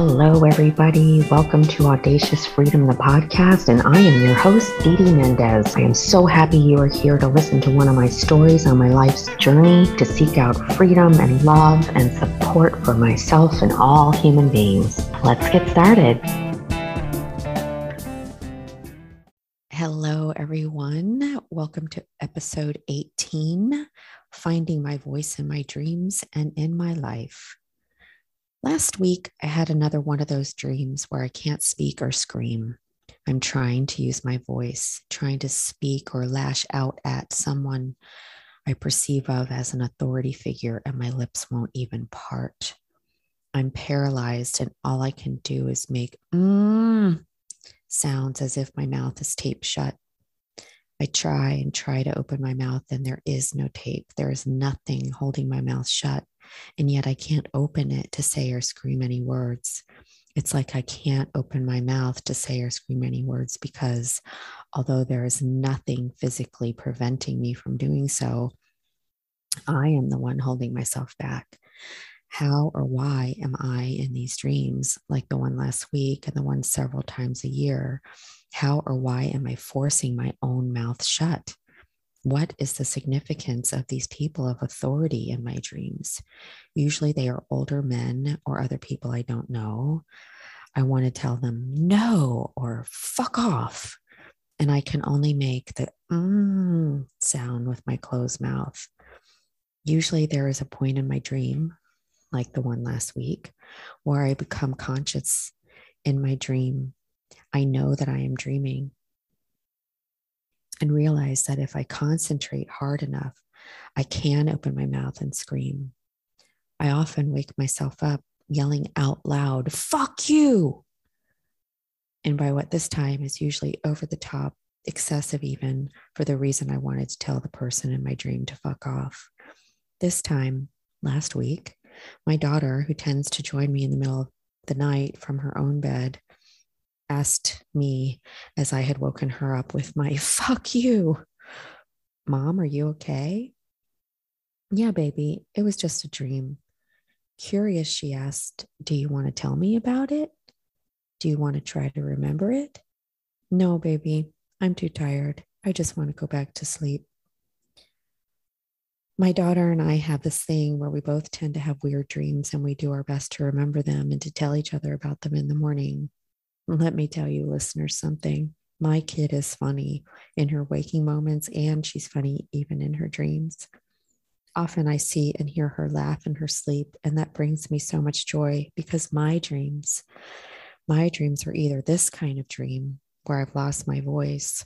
Hello, everybody. Welcome to Audacious Freedom, the podcast, and I am your host, Didi Mendez. I am so happy you are here to listen to one of my stories on my life's journey to seek out freedom and love and support for myself and all human beings. Let's get started. Hello, everyone. Welcome to episode 18 Finding My Voice in My Dreams and in My Life. Last week, I had another one of those dreams where I can't speak or scream. I'm trying to use my voice, trying to speak or lash out at someone I perceive of as an authority figure, and my lips won't even part. I'm paralyzed, and all I can do is make mm sounds as if my mouth is taped shut. I try and try to open my mouth, and there is no tape. There is nothing holding my mouth shut and yet I can't open it to say or scream any words. It's like I can't open my mouth to say or scream any words because although there is nothing physically preventing me from doing so, I am the one holding myself back. How or why am I in these dreams, like the one last week and the one several times a year? How or why am I forcing my own mouth shut? What is the significance of these people of authority in my dreams? Usually they are older men or other people I don't know. I want to tell them no or fuck off. And I can only make the mm sound with my closed mouth. Usually there is a point in my dream, like the one last week, where I become conscious in my dream. I know that I am dreaming and realize that if I concentrate hard enough, I can open my mouth and scream. I often wake myself up yelling out loud, fuck you. And by what this time is usually over the top, excessive even, for the reason I wanted to tell the person in my dream to fuck off. This time, last week, my daughter, who tends to join me in the middle of the night from her own bed, asked me as I had woken her up with my fuck you. Mom, are you okay? Yeah, baby, it was just a dream. Curious, she asked, Do you want to tell me about it? Do you want to try to remember it? No, baby, I'm too tired. I just want to go back to sleep. My daughter and I have this thing where we both tend to have weird dreams and we do our best to remember them and to tell each other about them in the morning. Let me tell you, listeners, something. My kid is funny in her waking moments, and she's funny even in her dreams. Often I see and hear her laugh in her sleep, and that brings me so much joy because my dreams, my dreams are either this kind of dream where I've lost my voice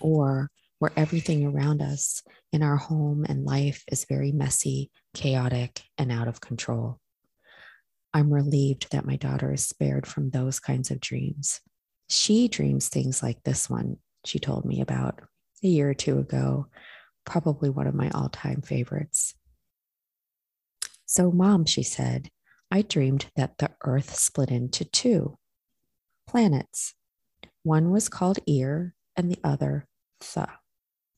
or where everything around us in our home and life is very messy, chaotic, and out of control. I'm relieved that my daughter is spared from those kinds of dreams. She dreams things like this one she told me about a year or two ago, probably one of my all time favorites. So, mom, she said, I dreamed that the earth split into two planets. One was called Ear and the other The.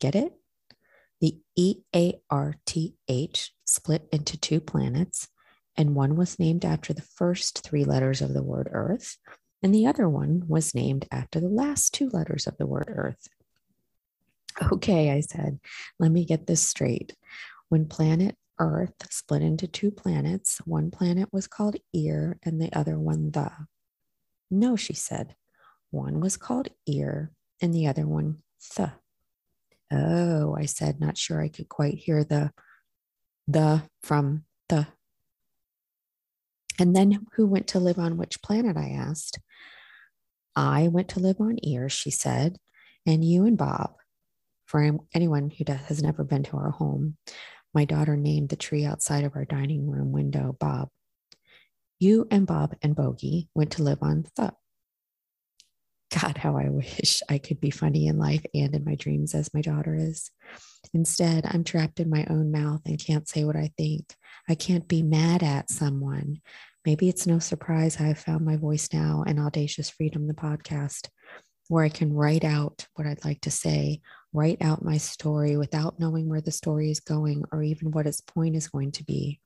Get it? The E A R T H split into two planets and one was named after the first three letters of the word earth, and the other one was named after the last two letters of the word earth. Okay, I said, let me get this straight. When planet Earth split into two planets, one planet was called Ear and the other one The. No, she said. One was called Ear and the other one The. Oh, I said, not sure I could quite hear the the from the and then who went to live on which planet? I asked. I went to live on Ear, she said, and you and Bob. For anyone who has never been to our home, my daughter named the tree outside of our dining room window Bob. You and Bob and Bogey went to live on Thup. God, how I wish I could be funny in life and in my dreams as my daughter is. Instead, I'm trapped in my own mouth and can't say what I think. I can't be mad at someone. Maybe it's no surprise I have found my voice now in Audacious Freedom, the podcast, where I can write out what I'd like to say, write out my story without knowing where the story is going or even what its point is going to be.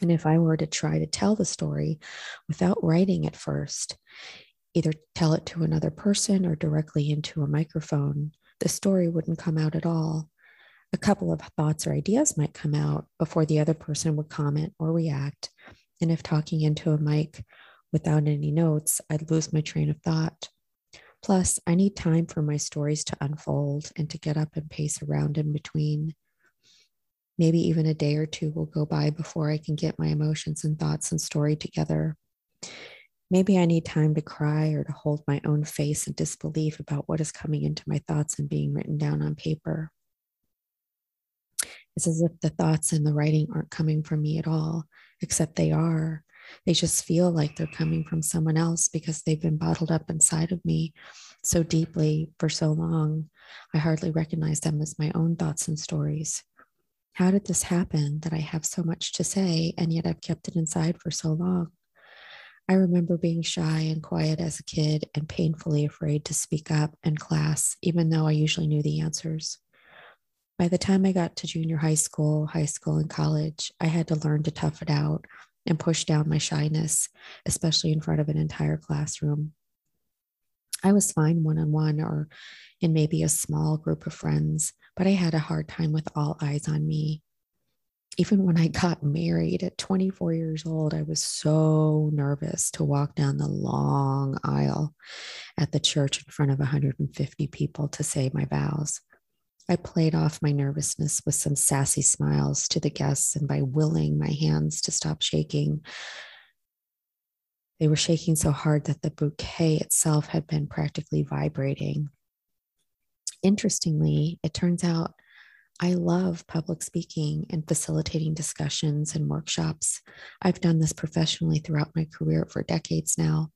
And if I were to try to tell the story without writing it first, either tell it to another person or directly into a microphone, the story wouldn't come out at all. A couple of thoughts or ideas might come out before the other person would comment or react. And if talking into a mic without any notes, I'd lose my train of thought. Plus, I need time for my stories to unfold and to get up and pace around in between. Maybe even a day or two will go by before I can get my emotions and thoughts and story together. Maybe I need time to cry or to hold my own face in disbelief about what is coming into my thoughts and being written down on paper. It's as if the thoughts and the writing aren't coming from me at all, except they are. They just feel like they're coming from someone else because they've been bottled up inside of me so deeply for so long. I hardly recognize them as my own thoughts and stories. How did this happen that I have so much to say and yet I've kept it inside for so long? I remember being shy and quiet as a kid and painfully afraid to speak up in class, even though I usually knew the answers. By the time I got to junior high school, high school, and college, I had to learn to tough it out and push down my shyness, especially in front of an entire classroom. I was fine one on one or in maybe a small group of friends, but I had a hard time with all eyes on me. Even when I got married at 24 years old, I was so nervous to walk down the long aisle at the church in front of 150 people to say my vows. I played off my nervousness with some sassy smiles to the guests and by willing my hands to stop shaking. They were shaking so hard that the bouquet itself had been practically vibrating. Interestingly, it turns out I love public speaking and facilitating discussions and workshops. I've done this professionally throughout my career for decades now,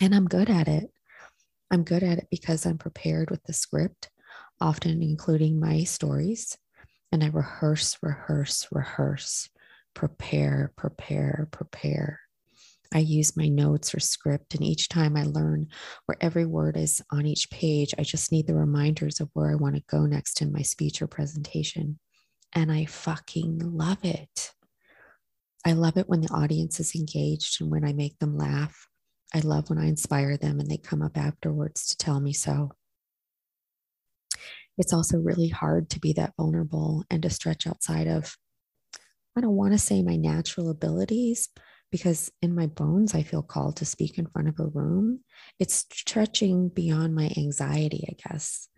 and I'm good at it. I'm good at it because I'm prepared with the script often including my stories. And I rehearse, rehearse, rehearse, prepare, prepare, prepare. I use my notes or script, and each time I learn where every word is on each page, I just need the reminders of where I want to go next in my speech or presentation. And I fucking love it. I love it when the audience is engaged and when I make them laugh. I love when I inspire them and they come up afterwards to tell me so it's also really hard to be that vulnerable and to stretch outside of, I don't want to say my natural abilities, because in my bones, I feel called to speak in front of a room. It's stretching beyond my anxiety, I guess.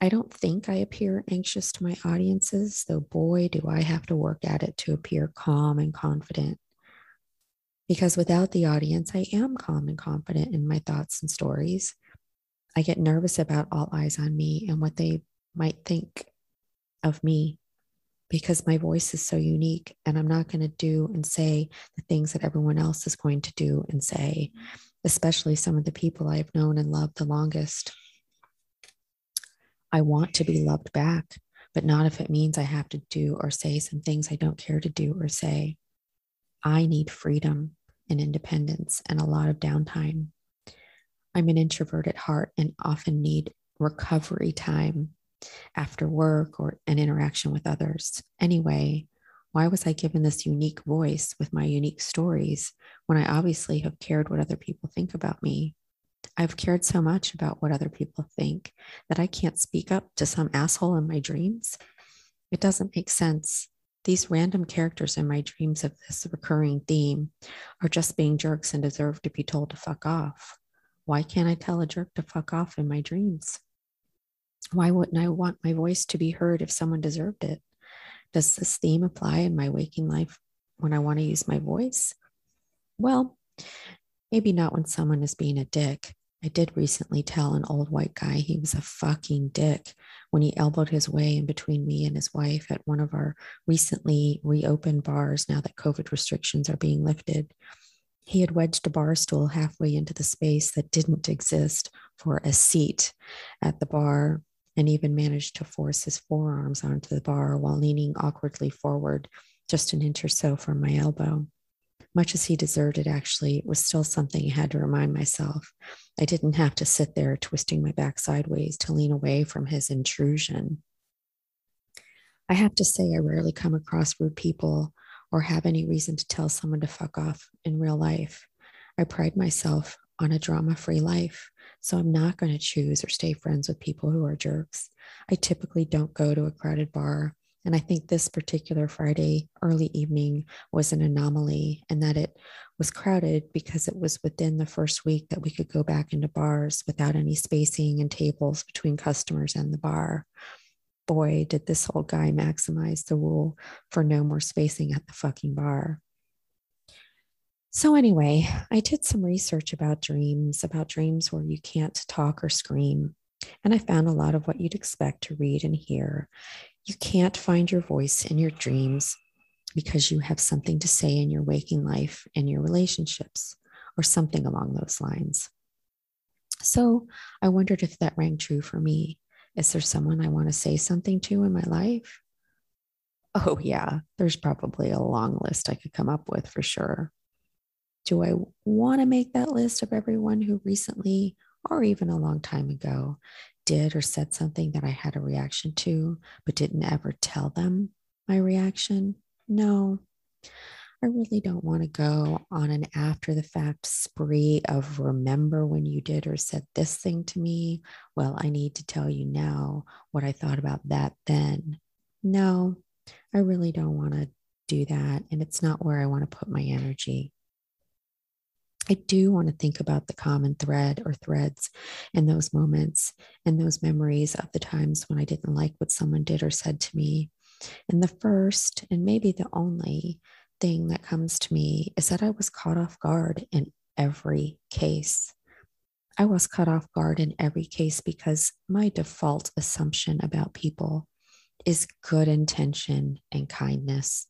I don't think I appear anxious to my audiences, though boy, do I have to work at it to appear calm and confident. Because without the audience, I am calm and confident in my thoughts and stories. I get nervous about all eyes on me and what they might think of me because my voice is so unique and I'm not going to do and say the things that everyone else is going to do and say, especially some of the people I've known and loved the longest. I want to be loved back, but not if it means I have to do or say some things I don't care to do or say. I need freedom and independence and a lot of downtime. I'm an introvert at heart and often need recovery time after work or an interaction with others. Anyway, why was I given this unique voice with my unique stories when I obviously have cared what other people think about me? I've cared so much about what other people think that I can't speak up to some asshole in my dreams. It doesn't make sense. These random characters in my dreams of this recurring theme are just being jerks and deserve to be told to fuck off. Why can't I tell a jerk to fuck off in my dreams? Why wouldn't I want my voice to be heard if someone deserved it? Does this theme apply in my waking life when I want to use my voice? Well, maybe not when someone is being a dick. I did recently tell an old white guy he was a fucking dick when he elbowed his way in between me and his wife at one of our recently reopened bars now that COVID restrictions are being lifted. He had wedged a bar stool halfway into the space that didn't exist for a seat at the bar and even managed to force his forearms onto the bar while leaning awkwardly forward just an inch or so from my elbow. Much as he deserved it, actually, it was still something I had to remind myself. I didn't have to sit there twisting my back sideways to lean away from his intrusion. I have to say, I rarely come across rude people or have any reason to tell someone to fuck off in real life. I pride myself on a drama free life, so I'm not going to choose or stay friends with people who are jerks. I typically don't go to a crowded bar. And I think this particular Friday early evening was an anomaly and that it was crowded because it was within the first week that we could go back into bars without any spacing and tables between customers and the bar. Boy, did this old guy maximize the rule for no more spacing at the fucking bar. So, anyway, I did some research about dreams, about dreams where you can't talk or scream. And I found a lot of what you'd expect to read and hear. You can't find your voice in your dreams because you have something to say in your waking life and your relationships, or something along those lines. So I wondered if that rang true for me. Is there someone I want to say something to in my life? Oh, yeah, there's probably a long list I could come up with for sure. Do I want to make that list of everyone who recently or even a long time ago did or said something that I had a reaction to, but didn't ever tell them my reaction? No, I really don't want to go on an after the fact spree of remember when you did or said this thing to me. Well, I need to tell you now what I thought about that then. No, I really don't want to do that. And it's not where I want to put my energy. I do want to think about the common thread or threads in those moments and those memories of the times when I didn't like what someone did or said to me. And the first, and maybe the only thing that comes to me is that I was caught off guard in every case. I was caught off guard in every case because my default assumption about people is good intention and kindness.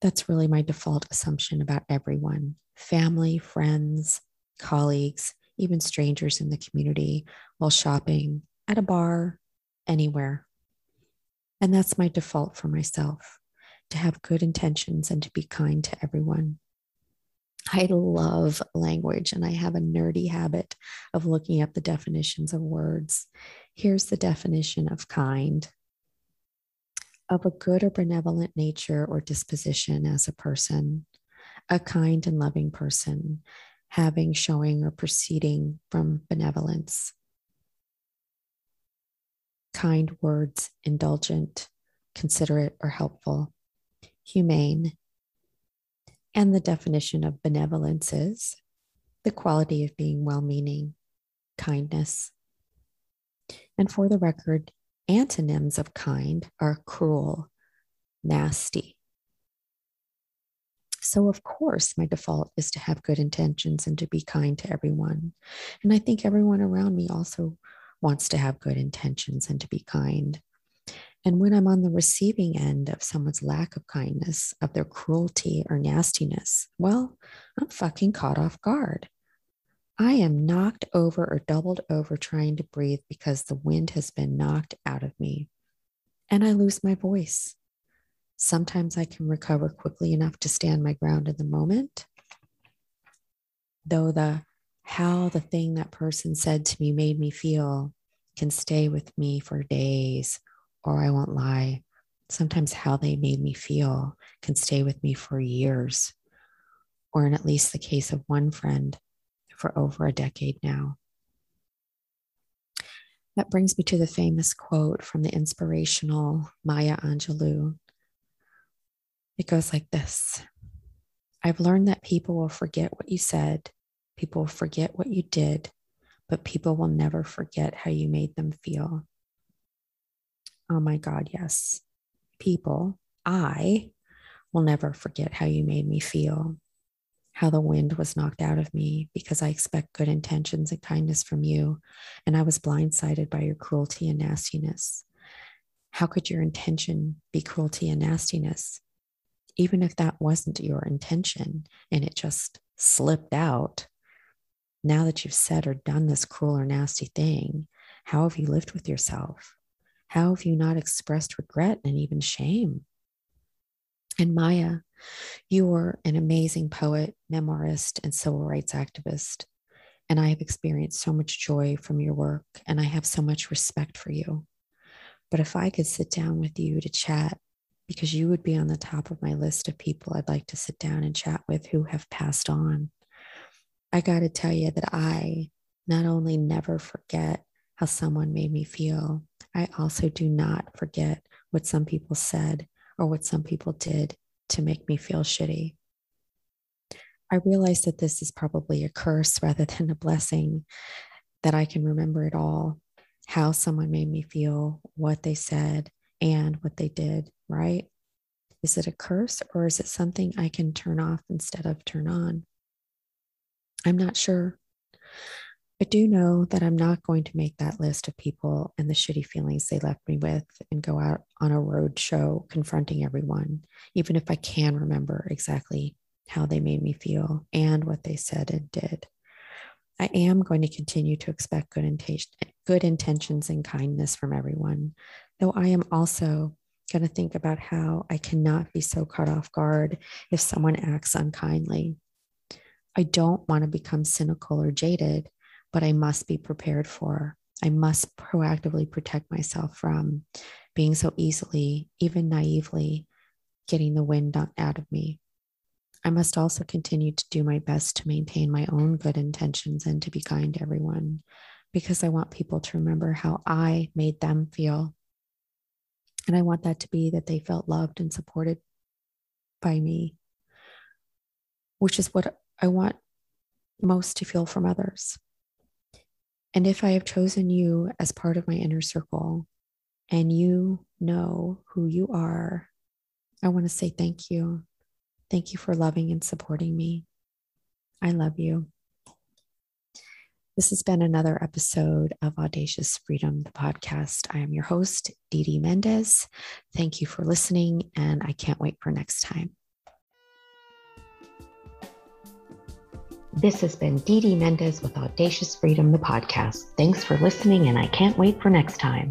That's really my default assumption about everyone family, friends, colleagues, even strangers in the community while shopping, at a bar, anywhere. And that's my default for myself to have good intentions and to be kind to everyone. I love language and I have a nerdy habit of looking up the definitions of words. Here's the definition of kind of a good or benevolent nature or disposition as a person, a kind and loving person, having, showing, or proceeding from benevolence. Kind words, indulgent, considerate, or helpful, humane. And the definition of benevolence is the quality of being well meaning, kindness. And for the record, antonyms of kind are cruel, nasty, so, of course, my default is to have good intentions and to be kind to everyone. And I think everyone around me also wants to have good intentions and to be kind. And when I'm on the receiving end of someone's lack of kindness, of their cruelty or nastiness, well, I'm fucking caught off guard. I am knocked over or doubled over trying to breathe because the wind has been knocked out of me. And I lose my voice. Sometimes I can recover quickly enough to stand my ground in the moment. Though the how the thing that person said to me made me feel can stay with me for days, or I won't lie. Sometimes how they made me feel can stay with me for years, or in at least the case of one friend, for over a decade now. That brings me to the famous quote from the inspirational Maya Angelou it goes like this I've learned that people will forget what you said, people will forget what you did, but people will never forget how you made them feel. Oh my God, yes. People, I will never forget how you made me feel, how the wind was knocked out of me because I expect good intentions and kindness from you, and I was blindsided by your cruelty and nastiness. How could your intention be cruelty and nastiness? even if that wasn't your intention and it just slipped out, now that you've said or done this cruel or nasty thing, how have you lived with yourself? How have you not expressed regret and even shame? And Maya, you are an amazing poet, memoirist, and civil rights activist. And I have experienced so much joy from your work, and I have so much respect for you. But if I could sit down with you to chat because you would be on the top of my list of people I'd like to sit down and chat with who have passed on. I got to tell you that I not only never forget how someone made me feel, I also do not forget what some people said or what some people did to make me feel shitty. I realize that this is probably a curse rather than a blessing, that I can remember it all how someone made me feel, what they said, and what they did, right? Is it a curse or is it something I can turn off instead of turn on? I'm not sure. I do know that I'm not going to make that list of people and the shitty feelings they left me with and go out on a road show confronting everyone, even if I can remember exactly how they made me feel and what they said and did. I am going to continue to expect good, intention, good intentions and kindness from everyone, though I am also going to think about how I cannot be so caught off guard if someone acts unkindly. I don't want to become cynical or jaded, but I must be prepared for. I must proactively protect myself from being so easily, even naively, getting the wind out of me. I must also continue to do my best to maintain my own good intentions and to be kind to everyone because I want people to remember how I made them feel. And I want that to be that they felt loved and supported by me, which is what I want most to feel from others. And if I have chosen you as part of my inner circle and you know who you are, I want to say thank you. Thank you for loving and supporting me. I love you. This has been another episode of Audacious Freedom, the podcast. I am your host, Dee Dee Mendez. Thank you for listening, and I can't wait for next time. This has been Dee Dee Mendez with Audacious Freedom, the podcast. Thanks for listening, and I can't wait for next time.